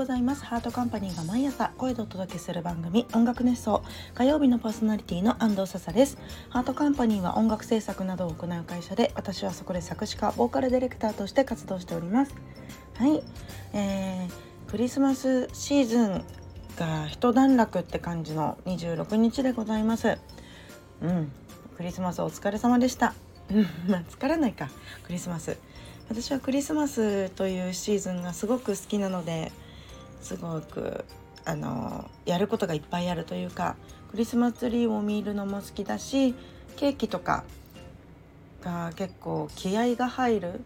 ございます。ハートカンパニーが毎朝声でお届けする番組音楽熱奏。火曜日のパーソナリティの安藤笹です。ハートカンパニーは音楽制作などを行う会社で私はそこで作詞家ボーカルディレクターとして活動しております。はい、えー、クリスマスシーズンが一段落って感じの26日でございます。うん。クリスマスお疲れ様でした。まあ疲れないか。クリスマス。私はクリスマスというシーズンがすごく好きなのですごくあのやることがいっぱいあるというかクリスマスツリーを見るのも好きだしケーキとかが結構気合が入る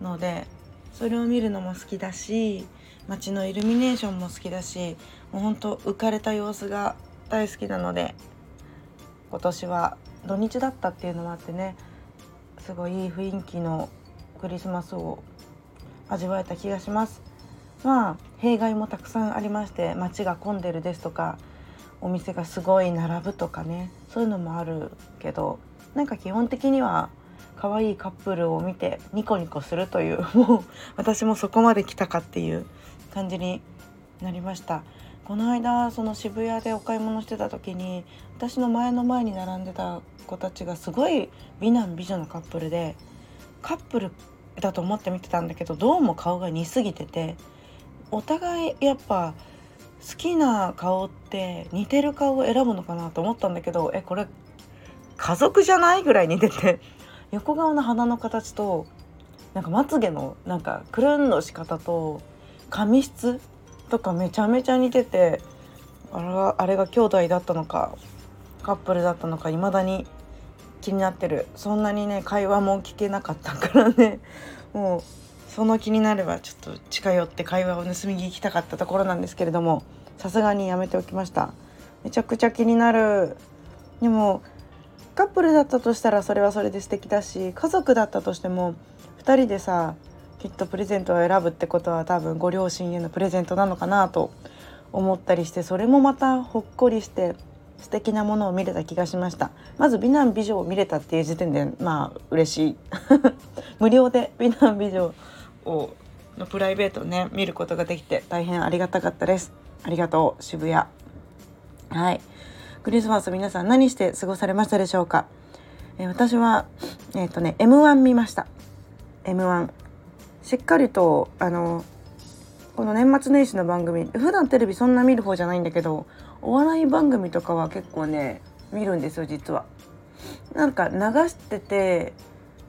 のでそれを見るのも好きだし街のイルミネーションも好きだしもうほんと浮かれた様子が大好きなので今年は土日だったっていうのもあってねすごいいい雰囲気のクリスマスを味わえた気がします。まあ弊害もたくさんありまして街が混んでるですとかお店がすごい並ぶとかねそういうのもあるけどなんか基本的には可愛いカップルを見てニコニコするというもう私もそこまで来たかっていう感じになりました。この間その渋谷でお買い物してた時に私の前の前に並んでた子たちがすごい美男美女のカップルでカップルだと思って見てたんだけどどうも顔が似すぎててお互いやっぱ好きな顔って似てる顔を選ぶのかなと思ったんだけどえこれ家族じゃないぐらい似てて。横顔の鼻の形となんかまつげのなんかくるんの仕方と髪質とかめちゃめちゃ似ててあれがあれが兄弟だったのかカップルだったのか未だに気になってる。そんなにね会話も聞けなかったからね。もうその気になればちょっと近寄って会話を盗み聞きたかったところなんですけれどもさすがにやめておきました。めちゃくちゃ気になる。でもカップルだったとしたらそれはそれで素敵だし家族だったとしても2人でさきっとプレゼントを選ぶってことは多分ご両親へのプレゼントなのかなと思ったりしてそれもまたほっこりして素敵なものを見れた気がしました。まず美男美女を見れたっていう時点でまあ嬉しい。無料で美男美女をのプライベートをね見ることができて大変ありがたかったです。ありがとう渋谷。はい。クリスマス皆さん何して過ごされましたでしょうか、えー、私はえっ、ー、とね M1 見ました。M1 しっかりとあのこの年末年始の番組普段テレビそんな見る方じゃないんだけどお笑い番組とかは結構ね見るんですよ実は。なんか流してて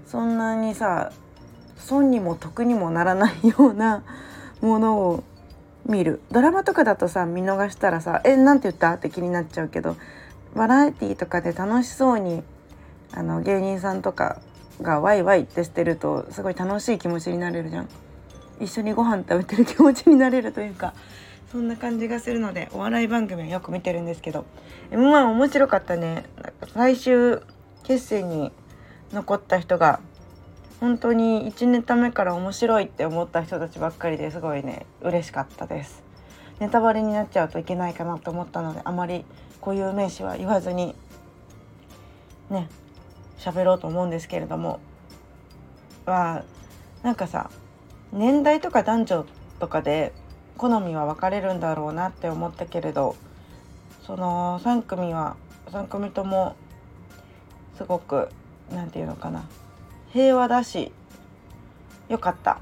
そんなにさ損にも得にもならないような ものを見るドラマとかだとさ見逃したらさ「えなんて言った?」って気になっちゃうけどバラエティーとかで楽しそうにあの芸人さんとかがワイワイってしてるとすごい楽しい気持ちになれるじゃん。一緒にご飯食べてる気持ちになれるというかそんな感じがするのでお笑い番組はよく見てるんですけど m 1面白かったね最終決戦に残った人が本当に1ネタ目から面白いって思った人たちばっかりですごいね嬉しかったです。ネタバレになっちゃうといけないかなと思ったのであまりこういう名詞は言わずにね喋ろうと思うんですけれども。はなんかさ年代とか男女とかで好みは分かれるんだろうなって思ったけれどその3組は3組ともすごく何て言うのかな。平和だしよかった。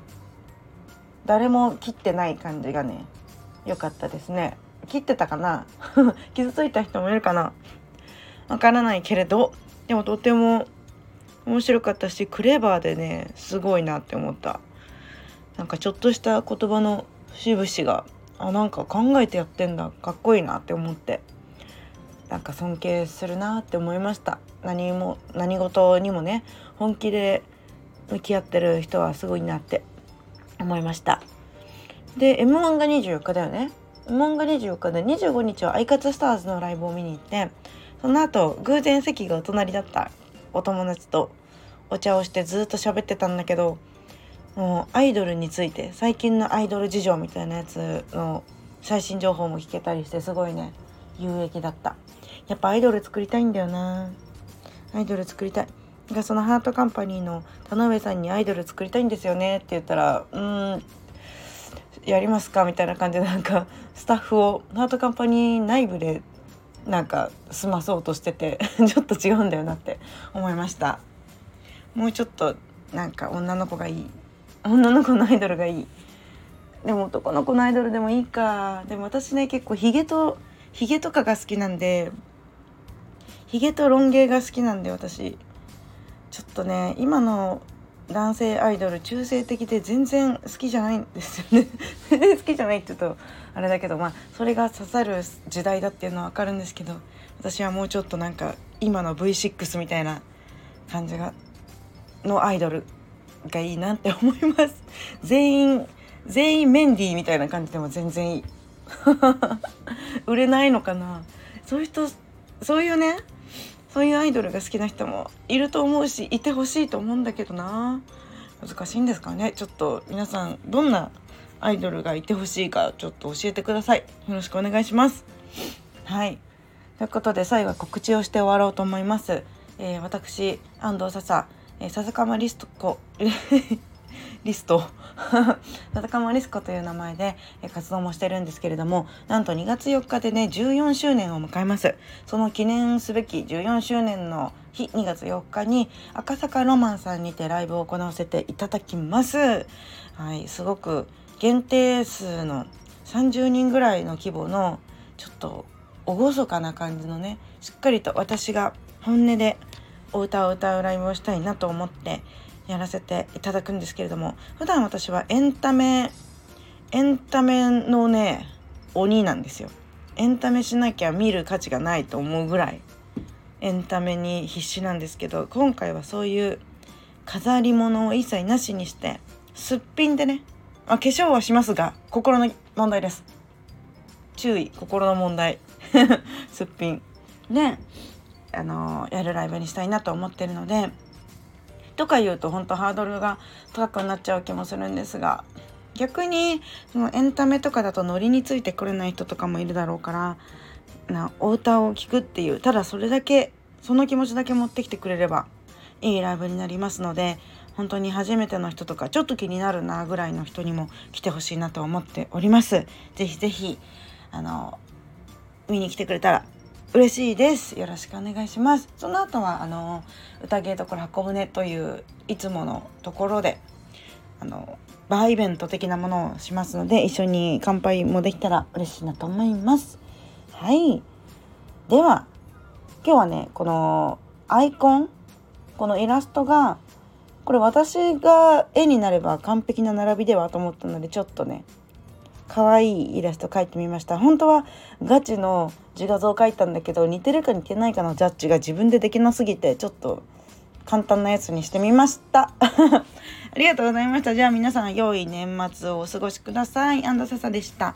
誰も切ってない感じがねよかったですね。切ってたかな？傷ついた人もいるかな？わからないけれどでもとても面白かったしクレバーでねすごいなって思った。なんかちょっとした言葉の節々があなんか考えてやってんだ。かっこいいなって思って。なんか尊敬するなって思いました。何も何事にもね本気で向き合ってる人はすごいなって思いました。で m 1が24日だよね。m 1が24日で25日はアイカツスターズのライブを見に行ってその後偶然席がお隣だった。お友達とお茶をしてずっと喋ってたんだけどもうアイドルについて最近のアイドル事情みたいなやつの最新情報も聞けたりしてすごいね有益だった。やっぱアイドル作りたいんだよな。アイドル作りたい。がそのハートカンパニーの田上さんにアイドル作りたいんですよねって言ったらうんやりますか？みたいな感じでなんかスタッフをハートカンパニー内部でなんか済まそうとしてて ちょっと違うんだよなって思いました。もうちょっとなんか女の子がいい。女の子のアイドルがいい。でも男の子のアイドルでもいいか。でも私ね結構ヒゲとヒゲとかが好きなんでヒゲとロン毛が好きなんで私。ちょっとね今の男性アイドル中性的で全然好きじゃないんですよね。全 然好きじゃないって言うとあれだけどまあそれが刺さる時代だっていうのは分かるんですけど私はもうちょっとなんか今の V6 みたいな感じがのアイドルがいいなって思います。全員全員メンディーみたいな感じでも全然いい。売れないのかな。そういう人そういうねそういうアイドルが好きな人もいると思うしいてほしいと思うんだけどな。難しいんですかね。ちょっと皆さんどんなアイドルがいてほしいかちょっと教えてください。よろしくお願いします。はい。ということで最後は告知をして終わろうと思います、えー、私安藤笹、えー、笹川リストコ リスト。戦まリスコという名前で活動もしてるんですけれどもなんと2月4日でね14周年を迎えます。その記念すべき14周年の日2月4日に赤坂ロマンさんにてライブを行わせていただきます。はいすごく限定数の30人ぐらいの規模のちょっと厳かな感じのねしっかりと私が本音でお歌を歌うライブをしたいなと思ってやらせていただくんですけれども普段私はエンタメエンタメのね鬼なんですよ。エンタメしなきゃ見る価値がないと思うぐらいエンタメに必死なんですけど今回はそういう飾り物を一切なしにしてすっぴんでね、まあ、化粧はしますが心の問題です。注意心の問題。すっぴん。であの、やるライブにしたいなと思ってるのでとか言うと本当ハードルが高くなっちゃう気もするんですが逆にそのエンタメとかだとノリについてくれない人とかもいるだろうからなお歌を聴くっていうただそれだけその気持ちだけ持ってきてくれればいいライブになりますので本当に初めての人とかちょっと気になるなぐらいの人にも来てほしいなと思っております。ぜひぜひあの見に来てくれたら嬉しいです。よろしくお願いします。その後はあの宴ところ箱舟といういつものところであのバーイベント的なものをしますので一緒に乾杯もできたら嬉しいなと思います。はい。では今日はねこのアイコンこのイラストがこれ私が絵になれば完璧な並びではと思ったのでちょっとね可愛いイラスト描いてみました。本当はガチの自画像を描いたんだけど似てるか似てないかのジャッジが自分でできなすぎてちょっと簡単なやつにしてみました。ありがとうございました。じゃあ皆さん良い年末をお過ごしください。安田笹でした。